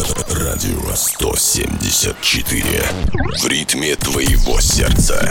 Радио 174 В ритме твоего сердца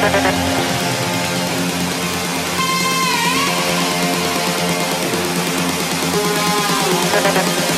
Thank you.